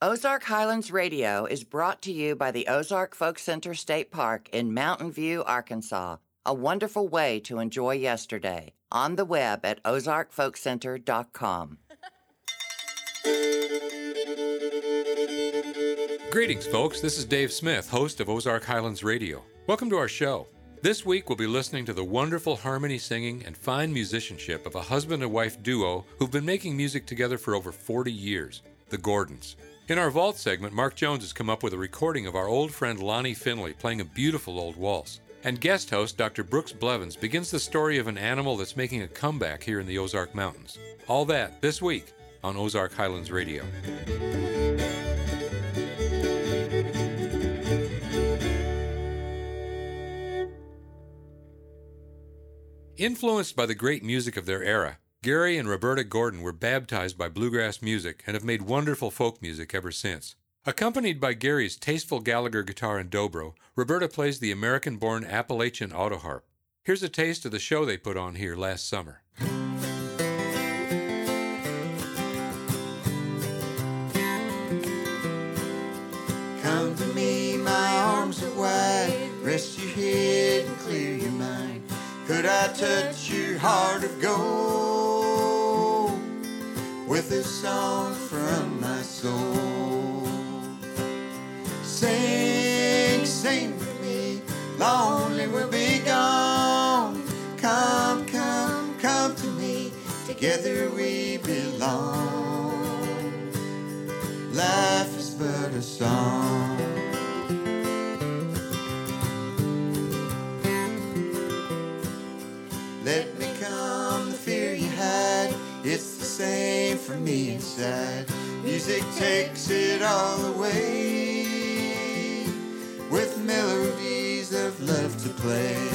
Ozark Highlands Radio is brought to you by the Ozark Folk Center State Park in Mountain View, Arkansas, a wonderful way to enjoy yesterday. On the web at ozarkfolkcenter.com. Greetings, folks. This is Dave Smith, host of Ozark Highlands Radio. Welcome to our show. This week, we'll be listening to the wonderful harmony singing and fine musicianship of a husband and wife duo who've been making music together for over 40 years, the Gordons. In our Vault segment, Mark Jones has come up with a recording of our old friend Lonnie Finley playing a beautiful old waltz. And guest host Dr. Brooks Blevins begins the story of an animal that's making a comeback here in the Ozark Mountains. All that this week on Ozark Highlands Radio. Influenced by the great music of their era, Gary and Roberta Gordon were baptized by bluegrass music and have made wonderful folk music ever since. Accompanied by Gary's tasteful Gallagher guitar and dobro, Roberta plays the American born Appalachian autoharp. Here's a taste of the show they put on here last summer. Come to me, my arms are wide. Rest your head and clear your mind. Could I touch your heart of gold a song from my soul? Sing, sing with me, lonely will be gone. Come, come, come to me, together we belong. Life is but a song. Music takes it all away with melodies of love to play.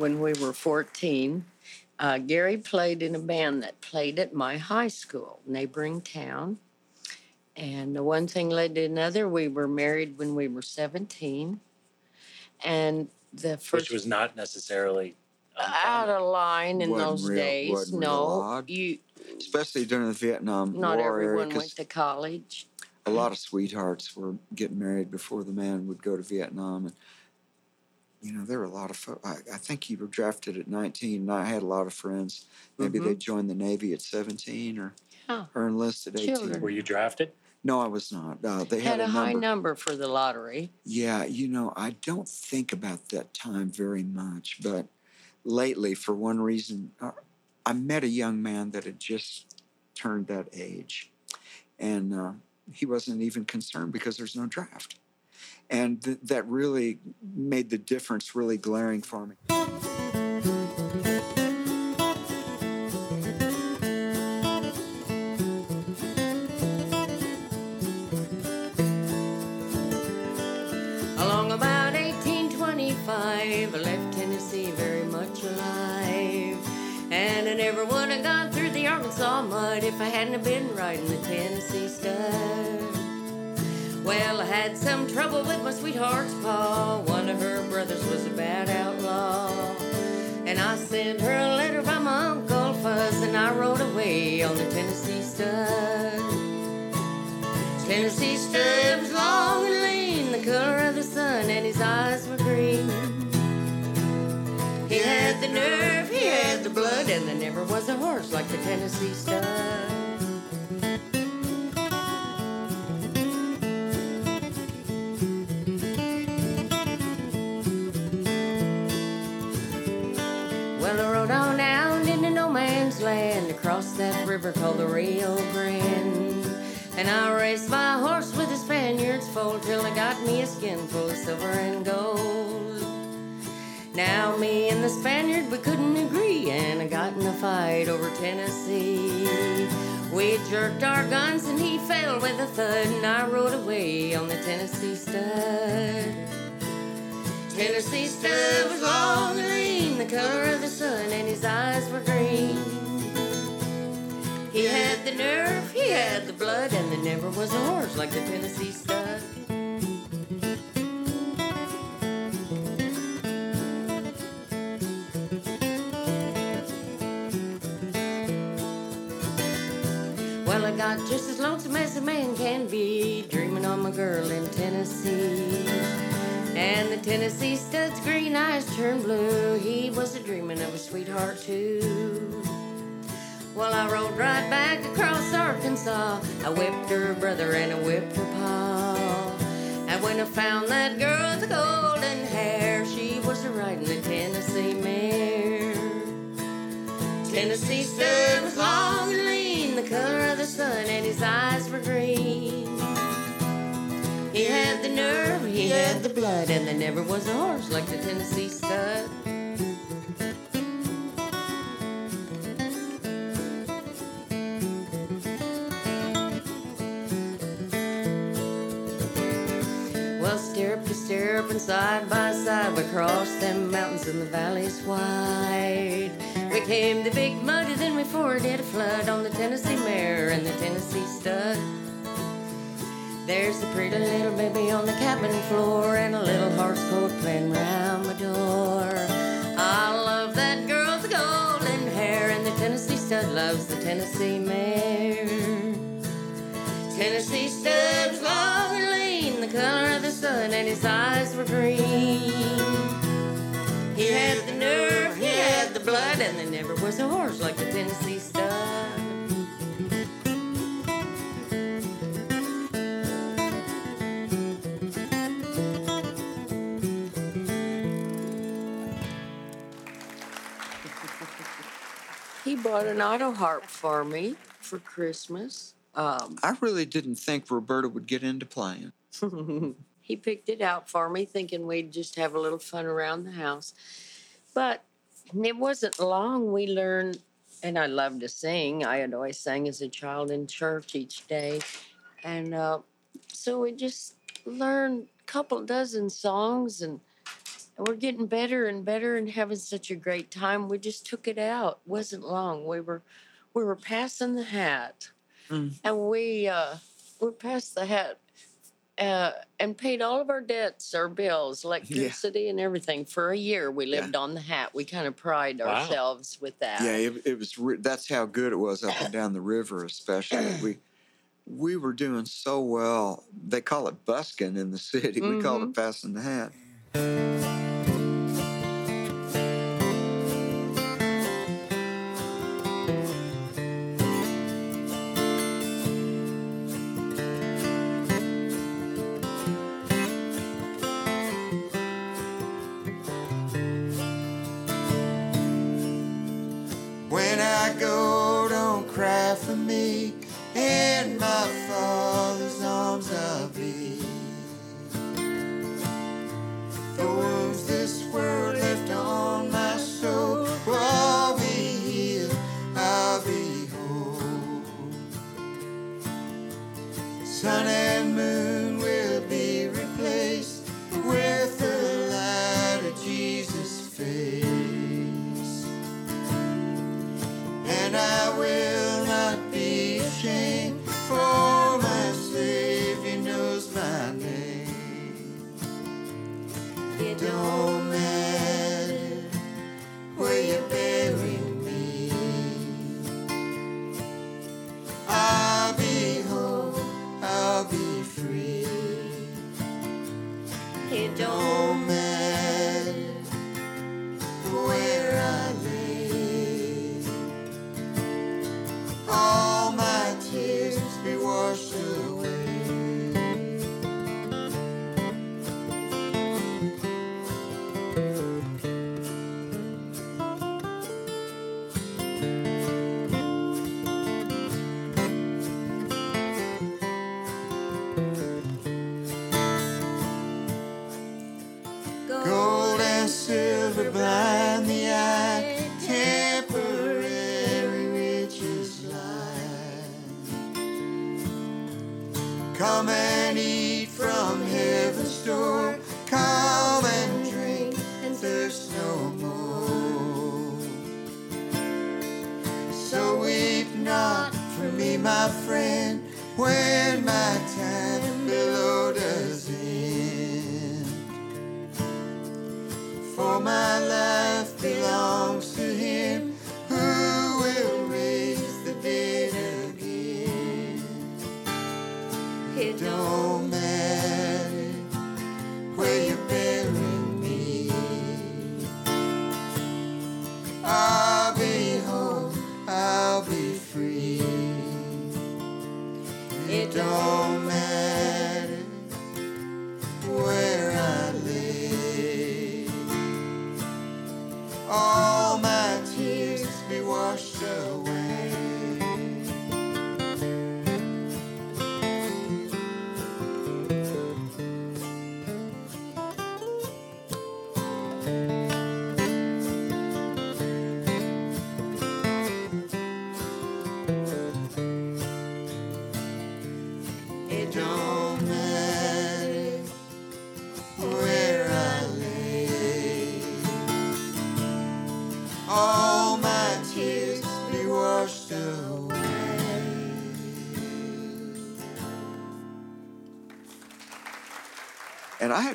When we were 14. Uh, Gary played in a band that played at my high school, neighboring town. And the one thing led to another. We were married when we were 17. And the first which was not necessarily out of line in those real- days. No, you especially during the Vietnam not War era, everyone 'cause went to college. a lot of sweethearts were getting married before the man would go to Vietnam, and you know there were a lot of. Fo- I, I think you were drafted at 19, and I had a lot of friends. Maybe Mhm. they joined the Navy at 17 or Yeah. or enlisted at 18. Children. Were you drafted? No, I was not. Uh, they Had, had, a, high number. number for the lottery. Yeah, you know, I don't think about that time very much, but lately, for one reason, uh, I met a young man that had just turned that age, and uh, he wasn't even concerned because there's no draft, and th- that really made the difference really glaring for me. Along about 1825, I left Tennessee very much alive. And I never would have gone through the army right if I hadn't been riding the Tennessee stud. Well, I had some trouble with my sweetheart's pa. One of her brothers was a bad outlaw. And I sent her a letter by my Uncle Fud, and I rode away on the Tennessee stud. Tennessee stud was long and lean, the color of the sun, and his eyes were green. He had the nerve, he had the blood, and there never was a horse like the Tennessee stud. That river called the Rio Grande. And I raced my horse with a Spaniard's foal till I got me a skin full of silver and gold. Now me and the Spaniard we couldn't agree, and I got in a fight over Tennessee. We jerked our guns and he fell with a thud, and I rode away on the Tennessee stud. Tennessee stud was long and lean, the color of the sun, and his eyes were green. He had the nerve, he had the blood, and there never was a horse like the Tennessee stud. Well, I got just as lonesome as a man can be, dreaming on my girl in Tennessee. And the Tennessee stud's green eyes turned blue. He was a dreaming of a sweetheart too. Well, I rode right back across Arkansas. I whipped her brother and I whipped her pa. And when I found that girl with the golden hair, she was riding a Tennessee mare. Tennessee stud was long and lean, the color of the sun, and his eyes were green. He had the nerve, he had the blood, and there never was a horse like the Tennessee stud. Stirrup to stirrup and side by side, we crossed them mountains and the valleys wide. We came the big muddy, then we forded a flood on the Tennessee mare and the Tennessee stud. There's a pretty little baby on the cabin floor and a little horse coat playing round my door. I love that girl with golden hair and the Tennessee stud loves the Tennessee mare. Tennessee stud's was sun, and his eyes were green. He had the nerve, he had the blood, and there never was a horse like the Tennessee stud. He bought an auto harp for me for Christmas. Um, I really didn't think Roberta would get into playing. he picked it out for me, thinking we'd just have a little fun around the house. But it wasn't long we learned, and I loved to sing. I had always sang as a child in church each day. And uh, so we just learned a couple dozen songs, and we're getting better and better and having such a great time. We just took it out. wasn't long. We were we were passing the hat, Mm. and we uh, we passed the hat uh, and paid all of our debts, our bills, electricity, and everything for a year. We Yeah. lived on the hat. We kind of pride Wow. ourselves with that. Yeah, it, it was. Re- that's how good it was up and down the river, especially. We we were doing so well. They call it busking in the city. We call it passing the hat. Come and eat from heaven's door. Come and drink and thirst no more. So weep not for me, my friend, when my time below does end. For my life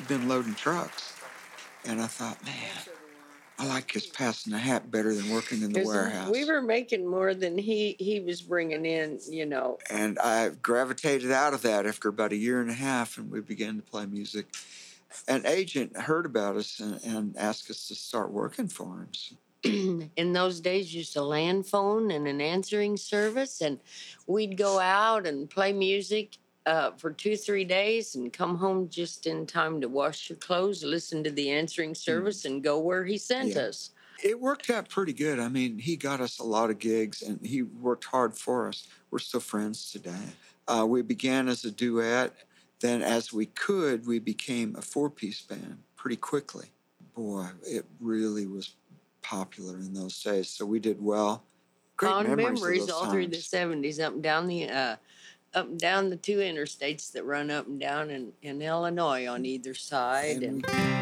Been loading trucks, and I thought, man, I like just passing the hat better than working in the warehouse. We were making more than he he was bringing in, you know. and I gravitated out of that after about a year and a half, and we began to play music. An agent heard about us and, and asked us to start working for him. So in those days used a land phone and an answering service and we'd go out and play music uh, for two three days and come home just in time to wash your clothes listen to the answering service and go where he sent Yeah. us it worked out pretty good. I mean, he got us a lot of gigs, and he worked hard for us. We're still friends today. Uh, we began as a duet. Then, as we could, we became a four-piece band pretty quickly. Boy, it really was popular in those days. So we did well. Great memories, memories, all through the 70s up and down the uh, up and down the two interstates that run up and down in, in illinois on either side And and,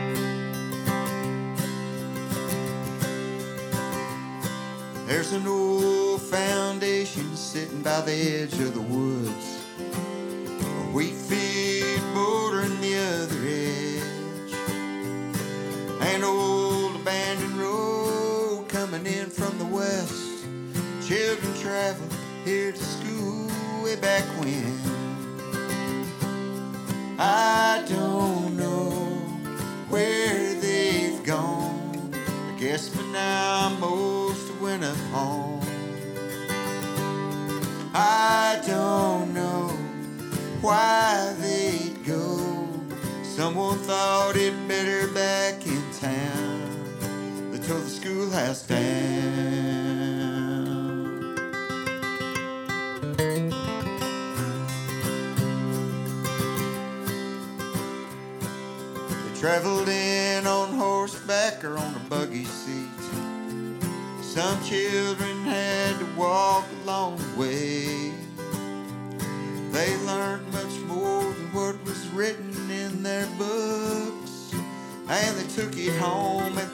There's an old foundation sitting by the edge of the woods. A wheat field bordering the other edge. An old abandoned road coming in from the west. Children travel here to school back when. I don't know where they've gone. I guess by now I'm most went up home. I don't know why they'd go. Someone thought it better back in town. They tore the schoolhouse down. Traveled in on horseback or on a buggy seat. Some children had to walk a long way. They learned much more than what was written in their books, and they took it home at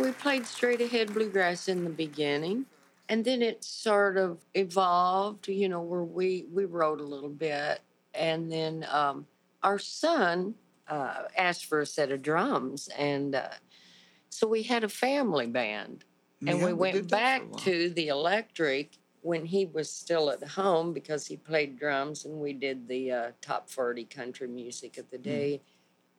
we played straight ahead bluegrass in the beginning. And then it sort of evolved, you know, where we, we wrote a little bit. And then um, our son uh, asked for a set of drums. And uh, so we had a family band. And Yeah, we we went did that for a back to the electric when he was still at home because he played drums and we did the uh, top 40 country music of the Hmm. day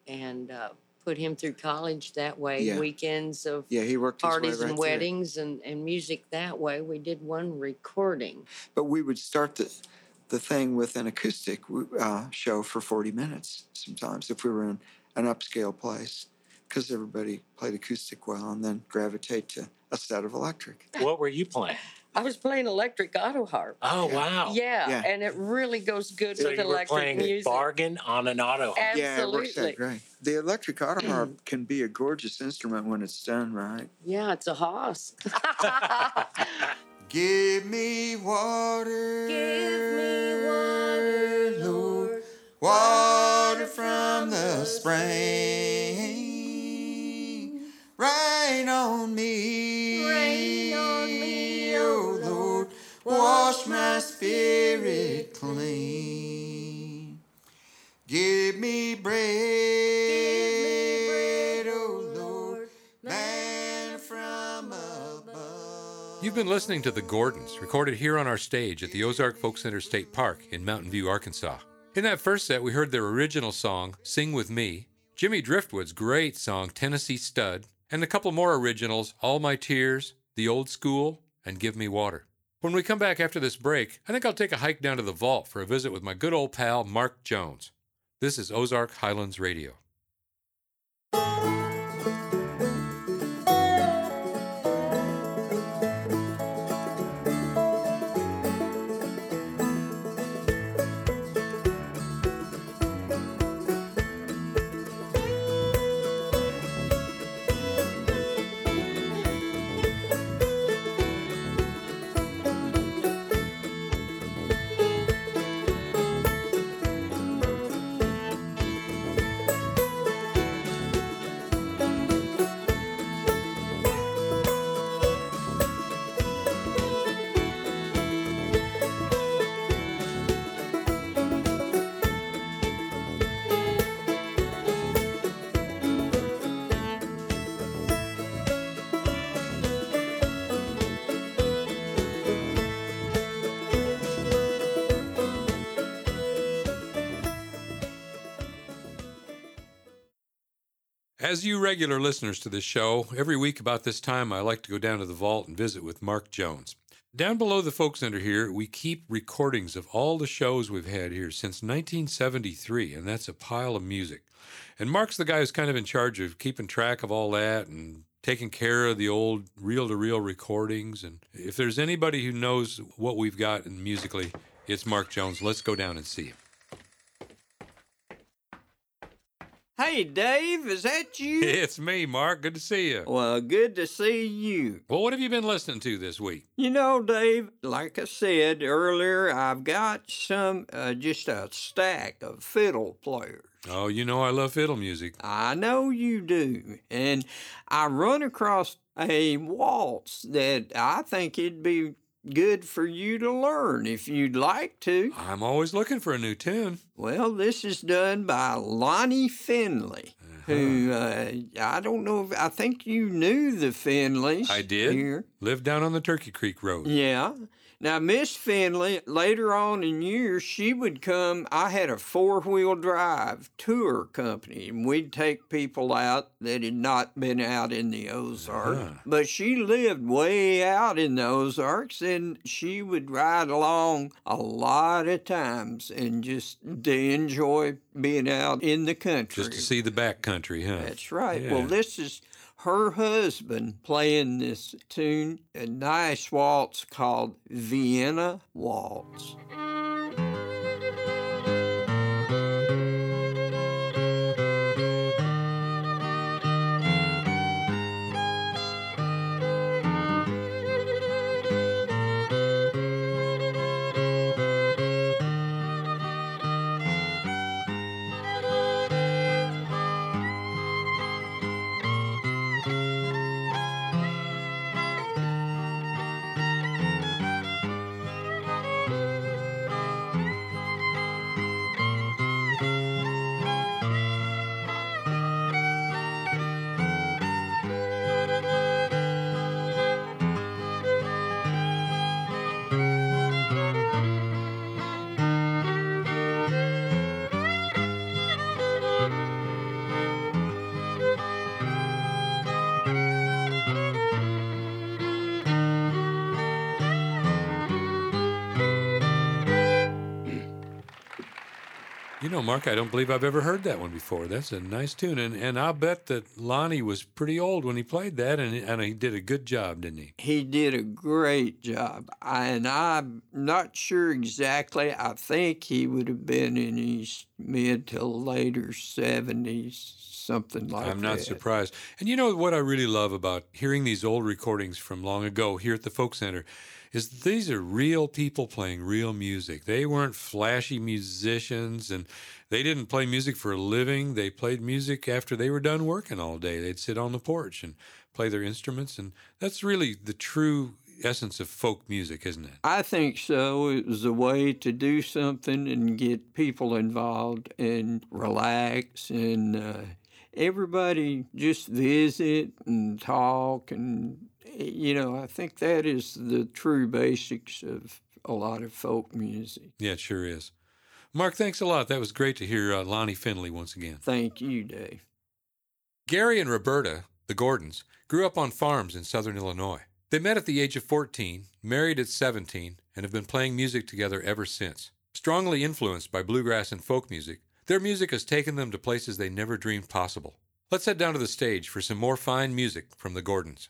and uh, put him through college that way. Yeah. Weekends of Yeah, he worked parties right and through. weddings and, and music that way. We did one recording. But we would start the the thing with an acoustic uh, show for 40 minutes sometimes if we were in an upscale place because everybody played acoustic well and then gravitate to a set of electric. What were you playing? I was playing electric auto harp. Oh, wow. Yeah, Yeah. and it really goes good So with you were electric playing music. bargain on an auto. harp. Yeah, it works Absolutely. out great. The electric auto harp can be a gorgeous instrument when it's done right. Yeah, it's a hoss. Give me water. Give me water, Lord. Water from the spring. Rain on me. Rain on me, Lord. Wash my spirit clean. Give me bread. oh Lord. Man from above. You've been listening to The Gordons, recorded here on our stage at the Ozark Folk Center State Park in Mountain View, Arkansas. In that first set, we heard their original song, Sing With Me, Jimmy Driftwood's great song, Tennessee Stud, and a couple more originals, All My Tears, The Old School, and Give Me Water. When we come back after this break, I think I'll take a hike down to the vault for a visit with my good old pal, Mark Jones. This is Ozark Highlands Radio. As you regular listeners to this show, every week about this time I like to go down to the vault and visit with Mark Jones. Down below the Folk Center here, we keep recordings of all the shows we've had here since 1973, and that's a pile of music. And Mark's the guy who's kind of in charge of keeping track of all that and taking care of the old reel to reel recordings. And if there's anybody who knows what we've got musically, it's Mark Jones. Let's go down and see him. Hey, Dave, is that you? It's me, Mark. Good to see you. well, good to see you. Well, what have you been listening to this week? You know, Dave, like I said earlier, I've got some, uh, just a stack of fiddle players. Oh, you know I love fiddle music. I know you do. And I run across a waltz that I think it'd be good for you to learn if you'd like to. I'm always looking for a new tune. Well, this is done by Lonnie Finley. who uh, I don't know. If, I think you knew the Finleys. I did. Here. Lived down on the Turkey Creek Road. Yeah. Now, Miss Finley, later on in years, she would come. I had a four wheel drive tour company, and we'd take people out that had not been out in the Ozarks. Uh-huh. But she lived way out in the Ozarks, and she would ride along a lot of times and just enjoy being out in the country. Just to see the back country, huh? That's right. Yeah. Well, this is her husband playing this tune, a nice waltz called Vienna Waltz. Know, Mark, I don't believe I've ever heard that one before. That's a nice tune, and and I'll bet that Lonnie was pretty old when he played that, and and he did a good job, didn't he? He did a great job, and I'm not sure exactly. I think he would have been in his mid to later 70s, something like that. I'm not surprised. And you know what I really love about hearing these old recordings from long ago here at the Folk Center is these are real people playing real music. They weren't flashy musicians and they didn't play music for a living. They played music after they were done working all day. They'd sit on the porch and play their instruments and that's really the true essence of folk music, isn't it? I think so. It was a way to do something and get people involved and relax and uh, everybody just visit and talk and you know I think that is the true basics of a lot of folk music. Yeah, it sure is. Mark, thanks a lot. That was great to hear uh, Lonnie Finley once again. Thank you, Dave. Gary and Roberta, the Gordons, grew up on farms in southern Illinois. They met at the age of 14, married at 17, and have been playing music together ever since. Strongly influenced by bluegrass and folk music, their music has taken them to places they never dreamed possible. Let's head down to the stage for some more fine music from the Gordons.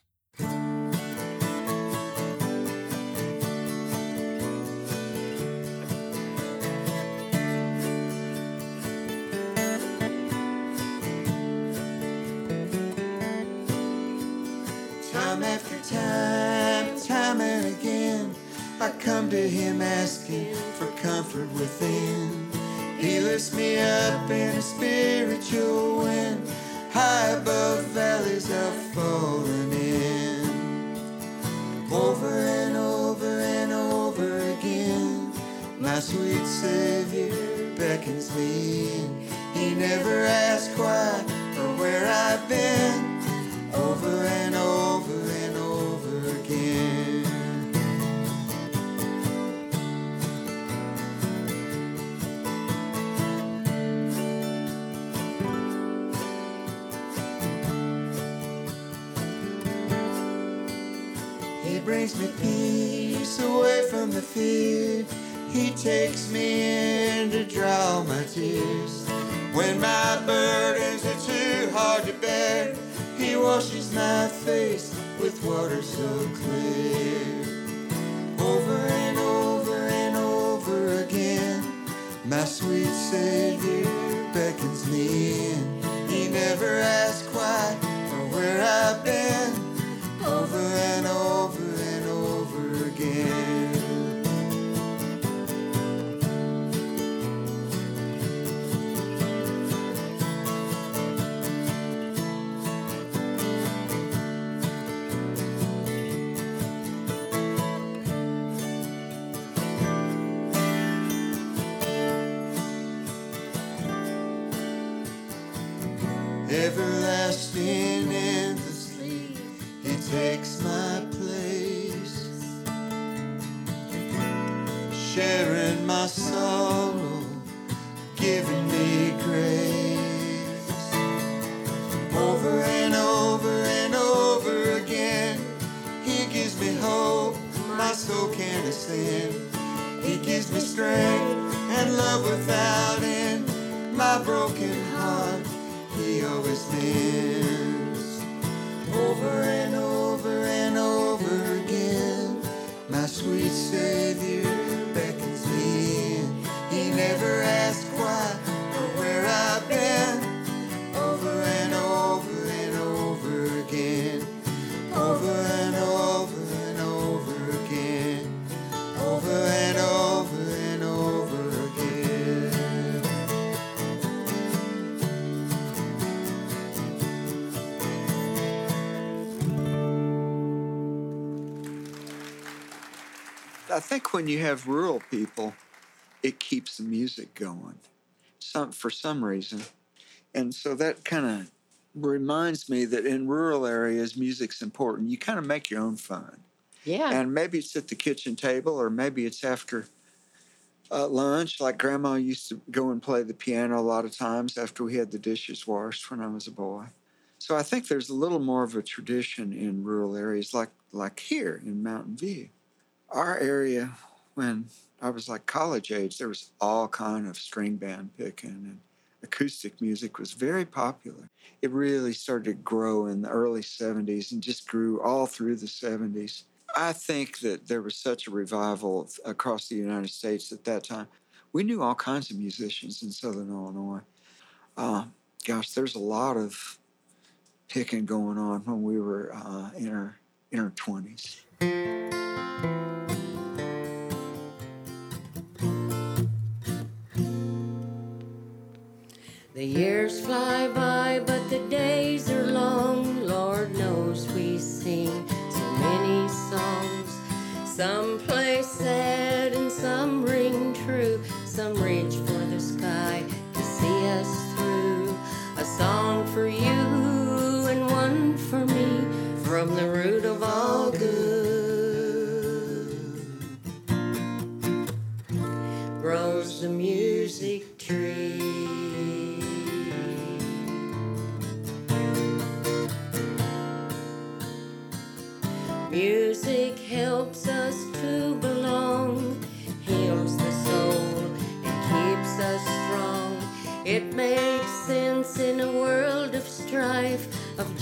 Comfort within. He lifts me up in a spiritual wind, high above valleys I've fallen in. Over and over and over again, my sweet Savior beckons me. He never asks why or where I've been over and over brings me peace away from the fear. He takes me in to dry my tears. When my burdens are too hard to bear, He washes my face with water so clear. Over and over and over again, my sweet Savior beckons me in. He never asks why or where I've been. Over and over everlasting endlessly. He takes my think when you have rural people, it keeps the music going. Some for some reason. And so that kind of reminds me that in rural areas music's important. You kind of make your own fun. Yeah. And maybe it's at the kitchen table, or maybe it's after uh, lunch. Like Grandma used to go and play the piano a lot of times after we had the dishes washed when I was a boy. So I think there's a little more of a tradition in rural areas, like like here in Mountain View. Our area, when I was like college age, there was all kind of string band picking and acoustic music was very popular. It really started to grow in the early 70s and just grew all through the 70s. I think that there was such a revival across the United States at that time. We knew all kinds of musicians in Southern Illinois. Uh, gosh, there's a lot of picking going on when we were uh, in our in our 20s. The years fly by, but the days are long. Lord knows we sing so many songs. Some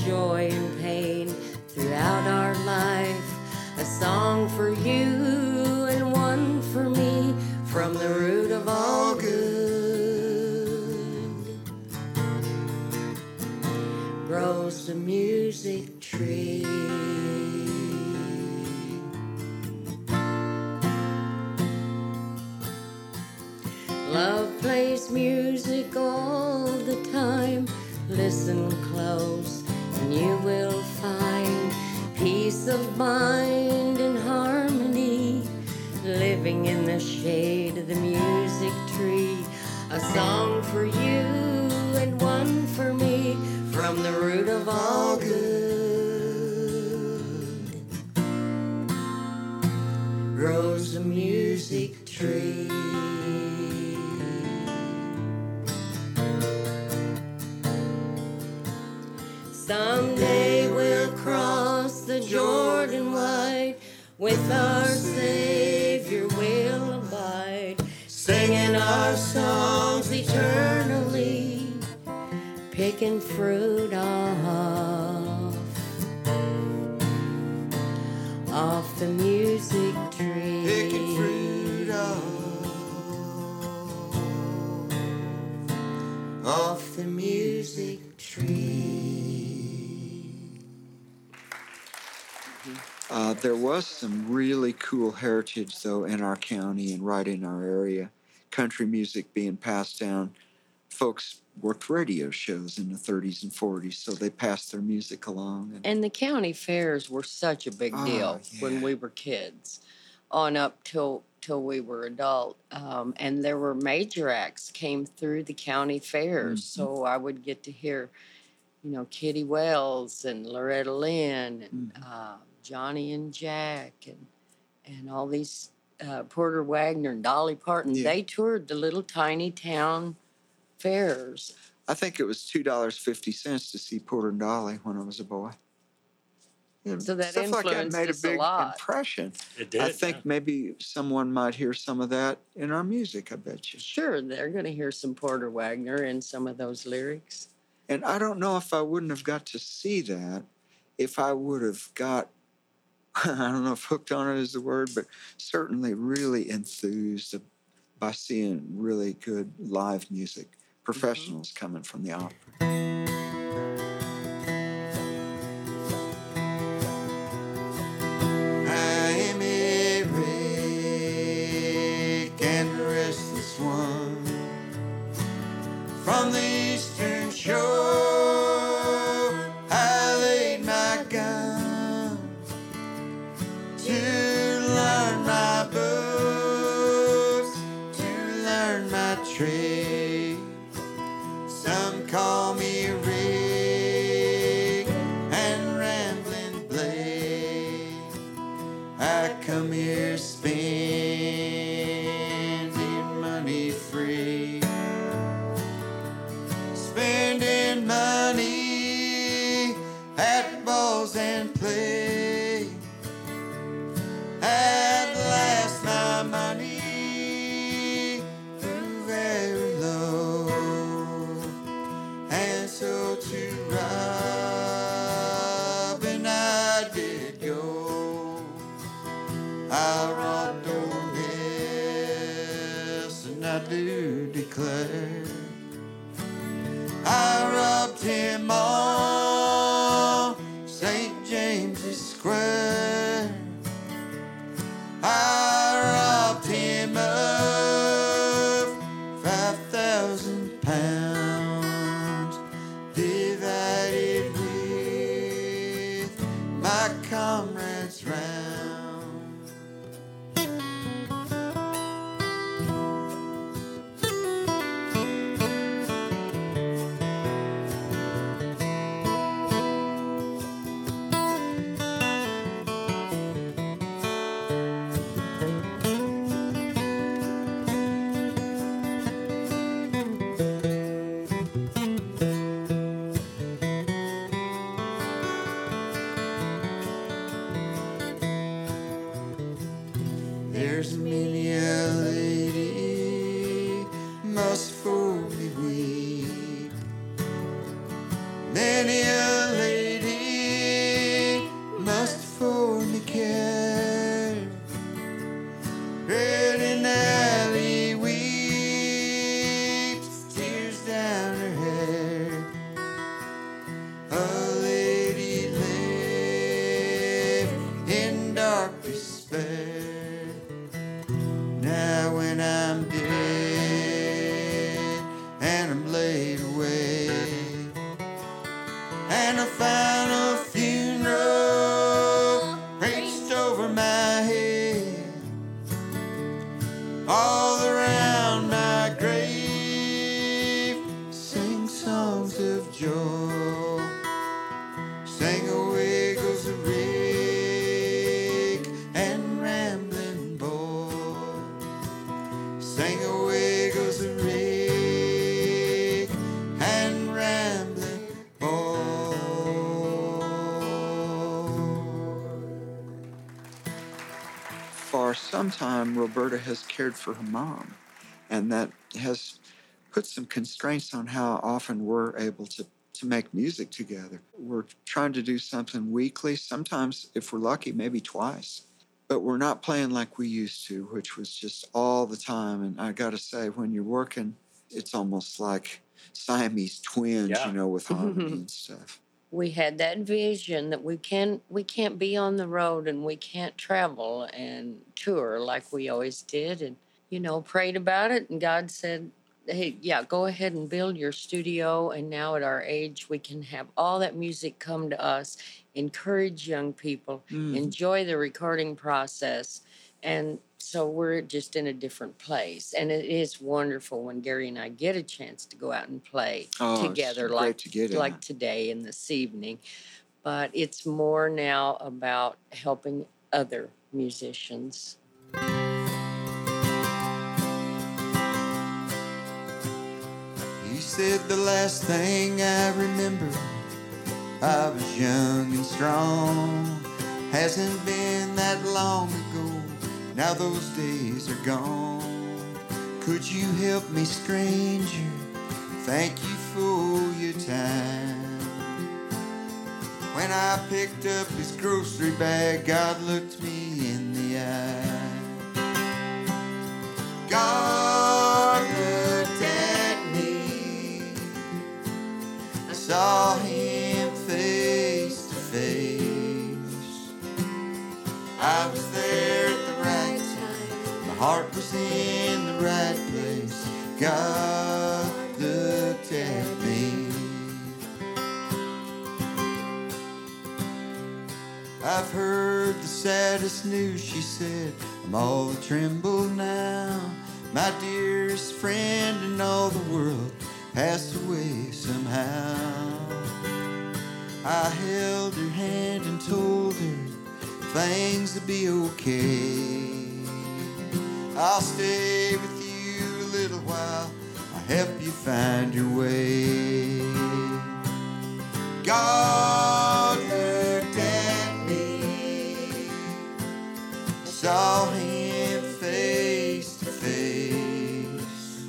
joy and pain throughout our life. A song for you heritage, though, in our county and right in our area. Country music being passed down. Folks worked radio shows in the 30s and 40s, so they passed their music along. And, And the county fairs were such a big Oh, deal yeah. when we were kids, on up till till we were adult. Um, and there were major acts came through the county fairs, Mm-hmm. so I would get to hear you know, Kitty Wells and Loretta Lynn and uh, Johnny and Jack and and all these uh, Porter Wagoner and Dolly Parton. Yeah. They toured the little tiny town fairs. I think it was two dollars fifty cents to see Porter and Dolly when I was a boy. You know, So that stuff like that made a us a big lot. impression. It did. I think yeah. maybe someone might hear some of that in our music. I bet you. Sure, they're going to hear some Porter Wagoner in some of those lyrics. And I don't know if I wouldn't have got to see that if I would have got, I don't know if hooked on it is the word, but certainly really enthused by seeing really good live music, mm-hmm. professionals coming from the opera. For some time, Roberta has cared for her mom, and that has put some constraints on how often we're able to to make music together. We're trying to do something weekly, sometimes if we're lucky, maybe twice. But we're not playing like we used to, which was just all the time. And I got to say, when you're working, it's almost like Siamese twins, Yeah. you know, with harmony and stuff. We had that vision that we can we can't be on the road and we can't travel and tour like we always did and you know prayed about it and god said hey yeah go ahead and build your studio and now at our age we can have all that music come to us encourage young people Mm. enjoy the recording process and so we're just in a different place, and it is wonderful when Gary and I get a chance to go out and play Oh, together, like to like today and this evening. But it's more now about helping other musicians. He said the last thing I remember, I was young and strong. Hasn't been that long ago, now those days are gone. Could you help me, stranger? Thank you for your time. When I picked up his grocery bag, God looked me in the eye. God heart was in the right place. God looked at me. I've heard the saddest news, she said. I'm all tremble now. My dearest friend in all the world passed away somehow. I held her hand and told her things would be okay. I'll stay with you a little while. I'll help you find your way. God looked at me, saw him face to face.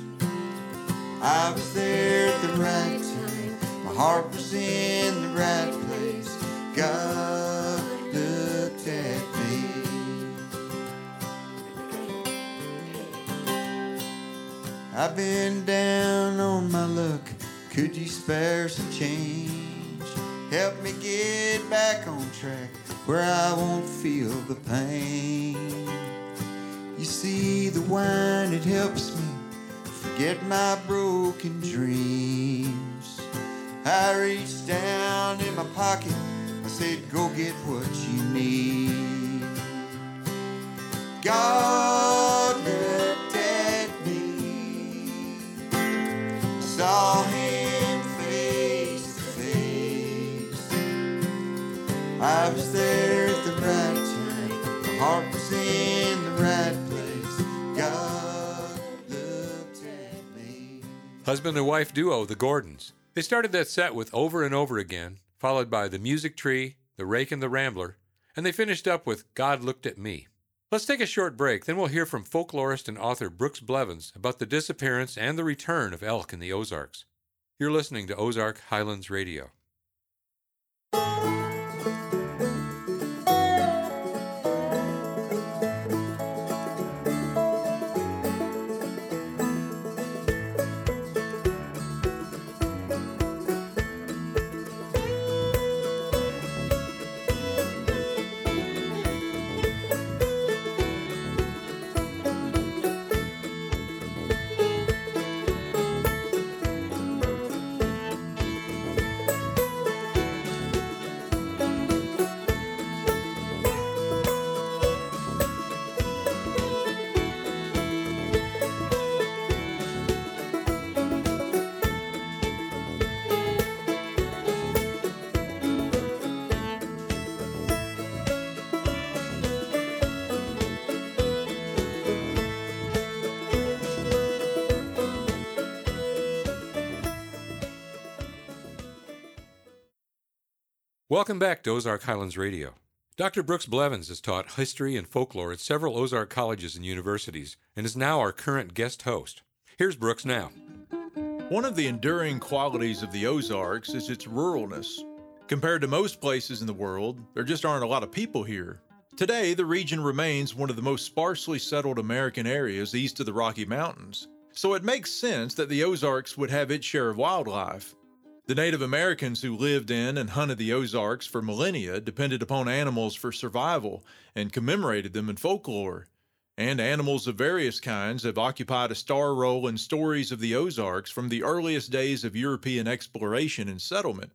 I was there at the right time, my heart was in the right place. God I've been down on my luck. Could you spare some change? Help me get back on track where I won't feel the pain. You see, the wine, it helps me forget my broken dreams. I reached down in my pocket. I said, Go get what you need. God saw him face to face. I was there at the right time, my heart was in the right place. God looked at me. Husband and wife duo, the Gordons. They started that set with Over and Over Again, followed by The Music Tree, The Rake and the Rambler, and they finished up with God Looked at Me. Let's take a short break, then we'll hear from folklorist and author Brooks Blevins about the disappearance and the return of elk in the Ozarks. You're listening to Ozark Highlands Radio. Welcome back to Ozark Highlands Radio. Dr. Brooks Blevins has taught history and folklore at several Ozark colleges and universities and is now our current guest host. Here's Brooks now. One of the enduring qualities of the Ozarks is its ruralness. Compared to most places in the world, there just aren't a lot of people here. Today, the region remains one of the most sparsely settled American areas east of the Rocky Mountains, so it makes sense that the Ozarks would have its share of wildlife. The Native Americans who lived in and hunted the Ozarks for millennia depended upon animals for survival and commemorated them in folklore. And animals of various kinds have occupied a star role in stories of the Ozarks from the earliest days of European exploration and settlement.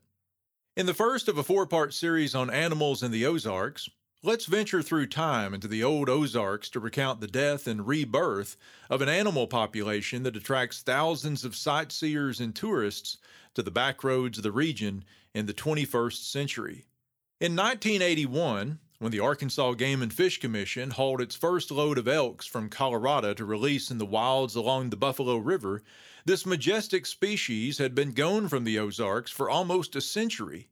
In the first of a four part series on animals in the Ozarks, let's venture through time into the old Ozarks to recount the death and rebirth of an animal population that attracts thousands of sightseers and tourists to the back roads of the region in the 21st century. In 1981, when the Arkansas Game and Fish Commission hauled its first load of elks from Colorado to release in the wilds along the Buffalo River, this majestic species had been gone from the Ozarks for almost a century.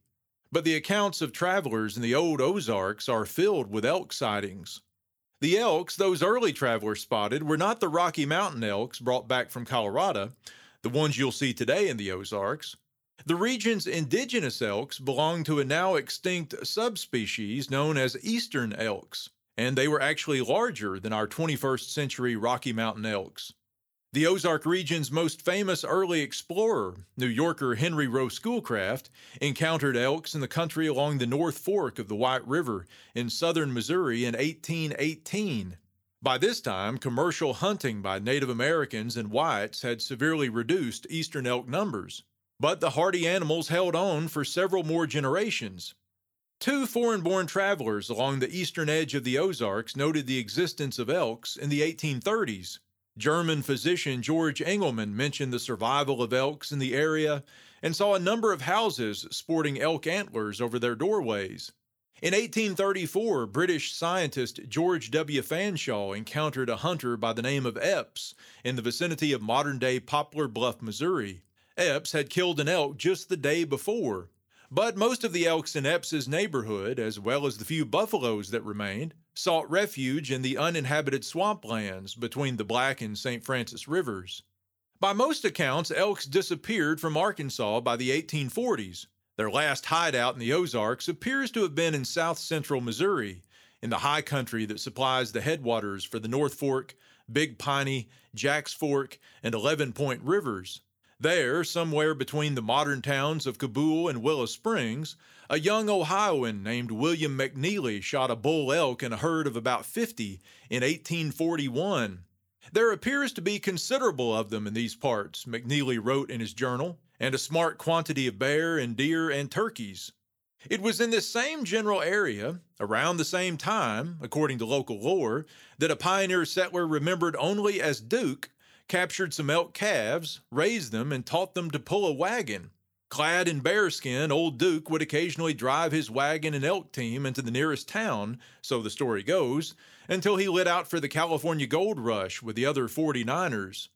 But the accounts of travelers in the old Ozarks are filled with elk sightings. The elks those early travelers spotted were not the Rocky Mountain elks brought back from Colorado, the ones you'll see today in the Ozarks. The region's indigenous elks belong to a now extinct subspecies known as eastern elks, and they were actually larger than our 21st century Rocky Mountain elks. The Ozark region's most famous early explorer, New Yorker Henry Rowe Schoolcraft, encountered elks in the country along the North Fork of the White River in southern Missouri in 1818. By this time, commercial hunting by Native Americans and whites had severely reduced eastern elk numbers, but the hardy animals held on for several more generations. Two foreign born travelers along the eastern edge of the Ozarks noted the existence of elks in the 1830s. German physician George Engelmann mentioned the survival of elks in the area and saw a number of houses sporting elk antlers over their doorways. In 1834, British scientist George W. Fanshawe encountered a hunter by the name of Epps in the vicinity of modern day Poplar Bluff, Missouri. Epps had killed an elk just the day before. But most of the elks in Epps's neighborhood, as well as the few buffaloes that remained, sought refuge in the uninhabited swamplands between the Black and St. Francis rivers. By most accounts, elks disappeared from Arkansas by the 1840s. Their last hideout in the Ozarks appears to have been in south central Missouri, in the high country that supplies the headwaters for the North Fork, Big Piney, Jack's Fork, and Eleven Point rivers. There, somewhere between the modern towns of Cabool and Willow Springs, a young Ohioan named William McNeely shot a bull elk in a herd of about 50 in 1841. There appears to be considerable of them in these parts, McNeely wrote in his journal, and a smart quantity of bear and deer and turkeys. It was in this same general area, around the same time, according to local lore, that a pioneer settler remembered only as Duke captured some elk calves, raised them, and taught them to pull a wagon. Clad in bearskin, old Duke would occasionally drive his wagon and elk team into the nearest town, so the story goes, until he lit out for the California gold rush with the other 49ers.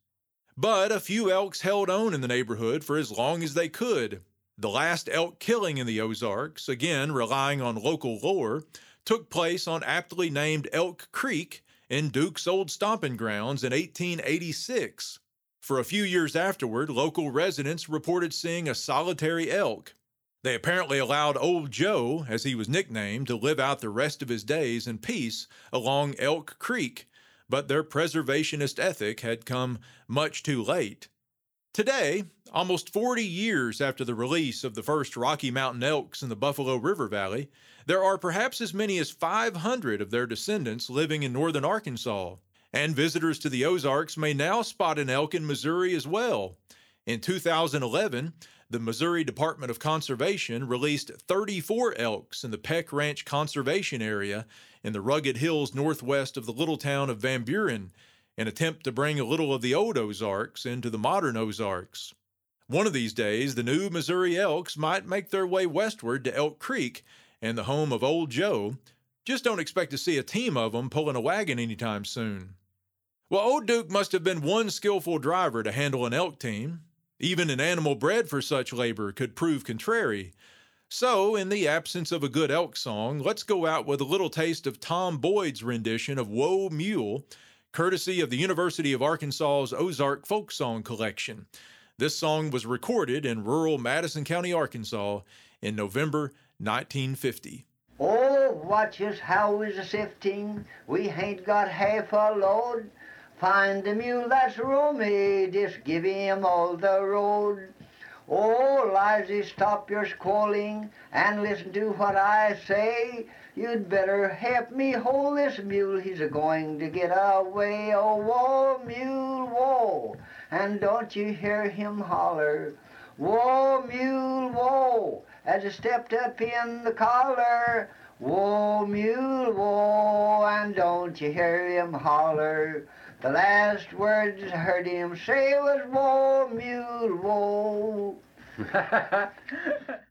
But a few elks held on in the neighborhood for as long as they could. The last elk killing in the Ozarks, again relying on local lore, took place on aptly named Elk Creek in Duke's old stomping grounds in 1886. For a few years afterward, local residents reported seeing a solitary elk. They apparently allowed Old Joe, as he was nicknamed, to live out the rest of his days in peace along Elk Creek, but their preservationist ethic had come much too late. Today, almost 40 years after the release of the first Rocky Mountain elks in the Buffalo River Valley, there are perhaps as many as 500 of their descendants living in northern Arkansas, and visitors to the Ozarks may now spot an elk in Missouri as well. In 2011, the Missouri Department of Conservation released 34 elks in the Peck Ranch Conservation Area in the rugged hills northwest of the little town of Van Buren, an attempt to bring a little of the old Ozarks into the modern Ozarks. One of these days, the new Missouri elks might make their way westward to Elk Creek and the home of Old Joe. Just don't expect to see a team of them pulling a wagon anytime soon. Well, Old Duke must have been one skillful driver to handle an elk team. Even an animal bred for such labor could prove contrary. So, in the absence of a good elk song, let's go out with a little taste of Tom Boyd's rendition of Whoa Mule, courtesy of the University of Arkansas's Ozark Folk Song Collection. This song was recorded in rural Madison County, Arkansas in November 1950. Watch us how we're sifting. We hain't got half a load. Find the mule that's roomy, just give him all the road. Oh, Lizy, stop your squalling and listen to what I say. You'd better help me hold this mule, he's a-going to get away. Oh, whoa, mule, whoa, and don't you hear him holler. Whoa, mule, whoa, as he stepped up in the collar. Whoa, mule, whoa, and don't you hear him holler? The last words I heard him say was, whoa, mule, whoa.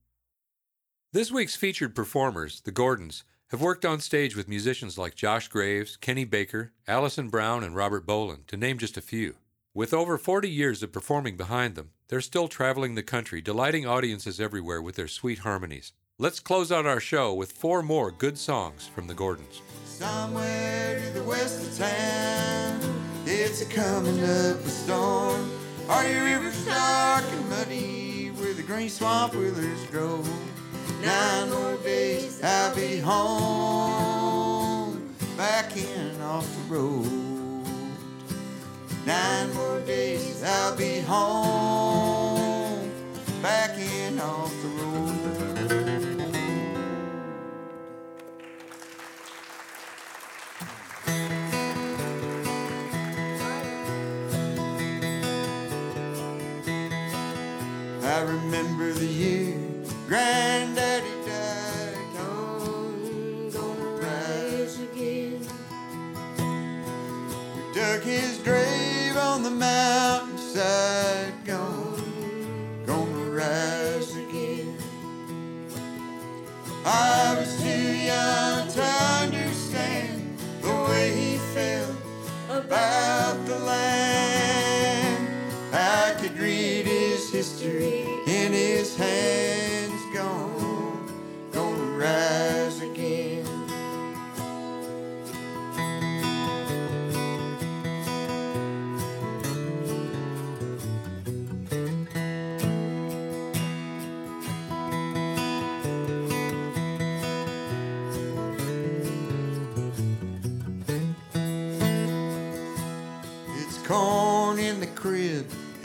This week's featured performers, the Gordons, have worked on stage with musicians like Josh Graves, Kenny Baker, Alison Brown, and Robert Bowlin, to name just a few. With over 40 years of performing behind them, they're still traveling the country, delighting audiences everywhere with their sweet harmonies. Let's close out our show with four more good songs from the Gordons. Somewhere to the west of town, it's a coming up a storm. Are your rivers dark and muddy where the green swamp willers grow? Nine more days I'll be home, back in off the road. Nine more days I'll be home, back in off Granddaddy died. Gone, gonna rise again. We dug his grave on the mountainside. Gone, gonna rise again. I was too young to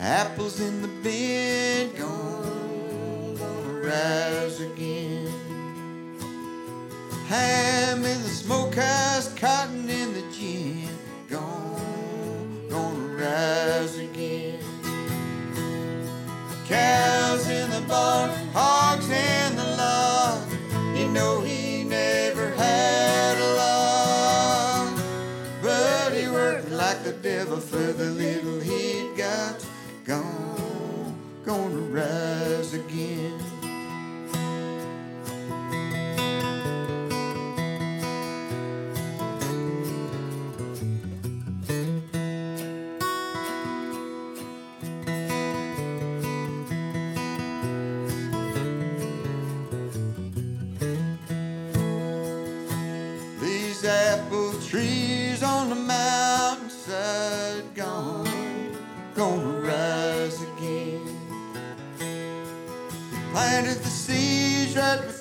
apples in the bin. Gone, gonna rise again. Ham seeds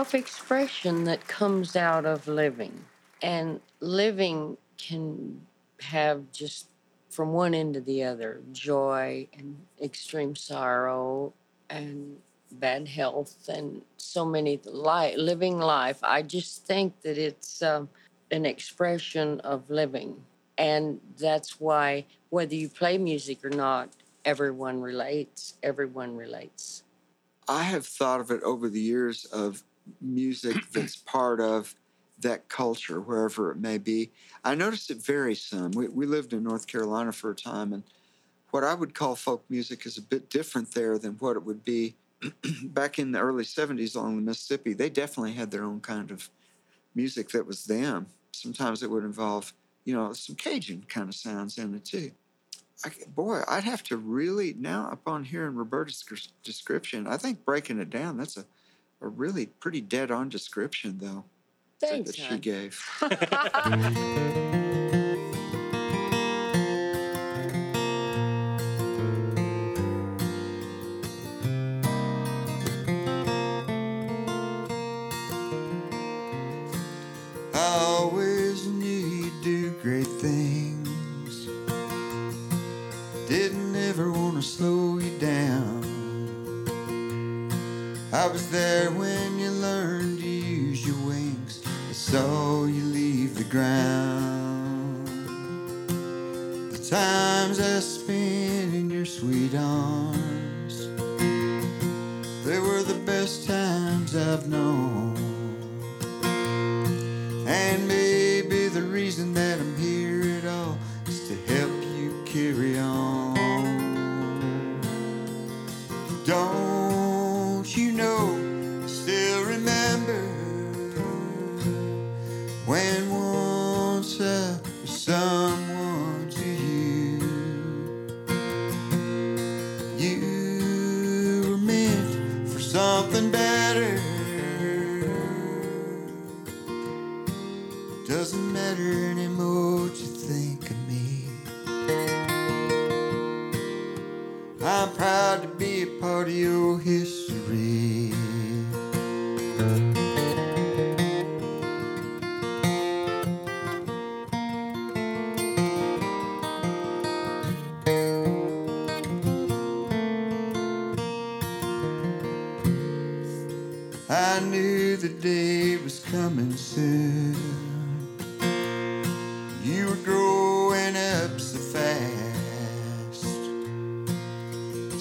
self expression that comes out of living. And living can have just from one end to the other joy and extreme sorrow and bad health and so many li- living life. I just think that it's um, an expression of living. And that's why, whether you play music or not, everyone relates. Everyone relates. I have thought of it over the years of music that's part of that culture, wherever it may be. I noticed it varies some. We, we lived in North Carolina for a time, and what I would call folk music is a bit different there than what it would be back in the early 70s along the Mississippi. They definitely had their own kind of music that was them. Sometimes it would involve, you know, some Cajun kind of sounds in it too. I, boy, I'd have to really, now upon hearing Roberta's description, I think breaking it down, that's a, a really pretty dead on description, though. Thanks, that she gave.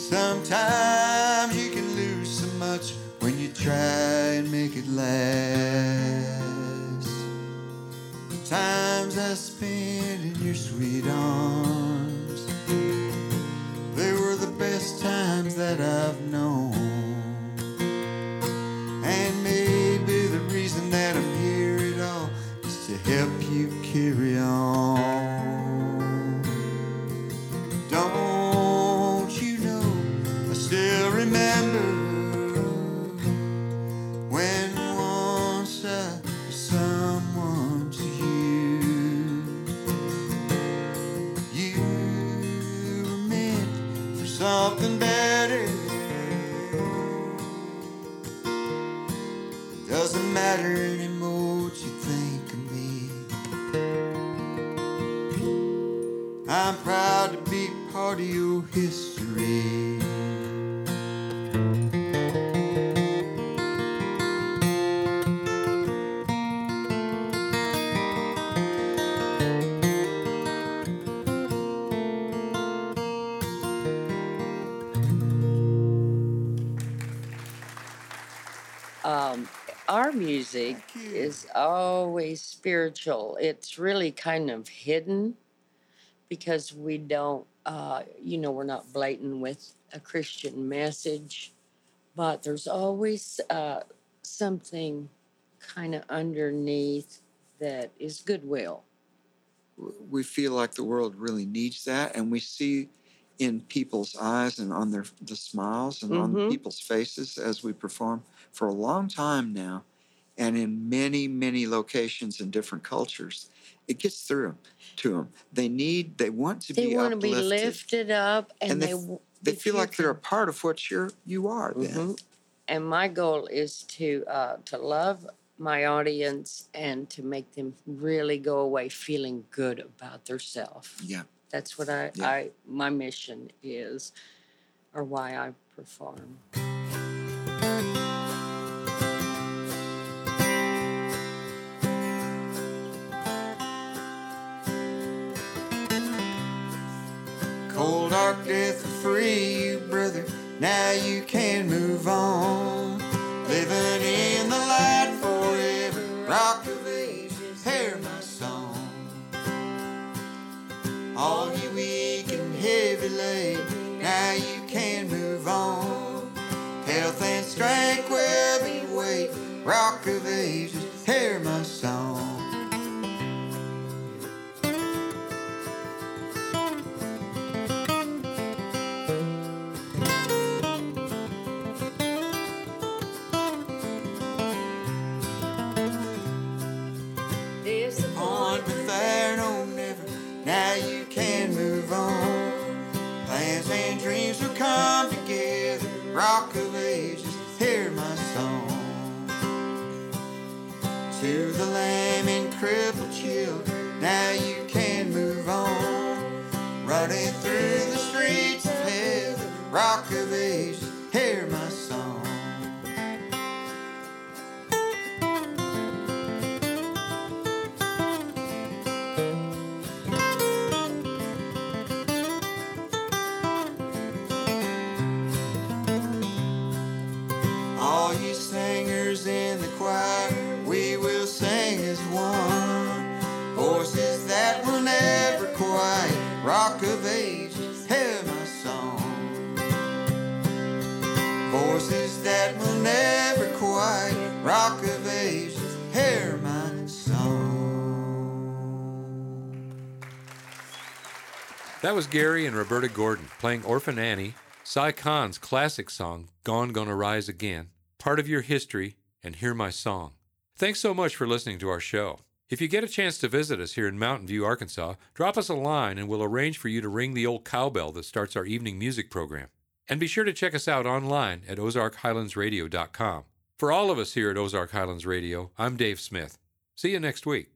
Sometimes you can lose so much when you try and make it last. The times I spent in your sweet arms. Um, our music is always spiritual. It's really kind of hidden because we don't, uh, you know, we're not blatant with a Christian message, but there's always uh, something kind of underneath that is goodwill. We feel like the world really needs that, and we see in people's eyes and on their the smiles and mm-hmm. on people's faces as we perform for a long time now and in many many locations in different cultures it gets through to them they need they want to they be want to be lifted up and, and they they, they feel like they're a part of what you're you are then mm-hmm. and my goal is to uh, to love my audience and to make them really go away feeling good about themselves yeah That's what I, Yeah. I my mission is, or why I perform. Now you can move on. Living in the light forever. Rock of ages, hear my song. All you weak and heavy laden, now you can move on. Health and strength will be waiting. Rock of the lame and crippled children, now you can move on. Running through the streets of heaven, rock of ages, That was Gary and Roberta Gordon playing Orphan Annie, Si Kahn's classic song, Gone Gonna Rise Again, part of your history, and Hear My Song. Thanks so much for listening to our show. If you get a chance to visit us here in Mountain View, Arkansas, drop us a line and we'll arrange for you to ring the old cowbell that starts our evening music program. And be sure to check us out online at ozarkhighlandsradio.com. For all of us here at Ozark Highlands Radio, I'm Dave Smith. See you next week.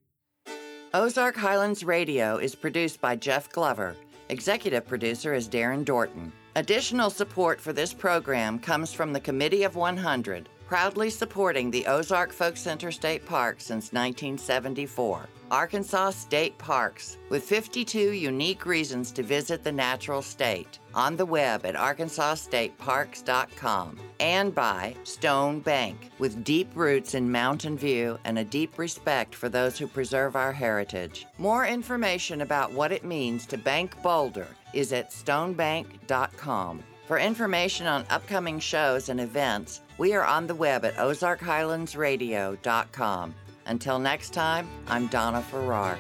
Ozark Highlands Radio is produced by Jeff Glover. Executive producer is Darren Dorton. Additional support for this program comes from the Committee of 100, proudly supporting the Ozark Folk Center State Park since 1974. Arkansas State Parks, with 52 unique reasons to visit the natural state. On the web at arkansasstateparks.com. And by Stone Bank, with deep roots in Mountain View and a deep respect for those who preserve our heritage. More information about what it means to bank Boulder is at stonebank.com. For information on upcoming shows and events, we are on the web at ozarkhighlandsradio.com. Until next time, I'm Donna Farrar.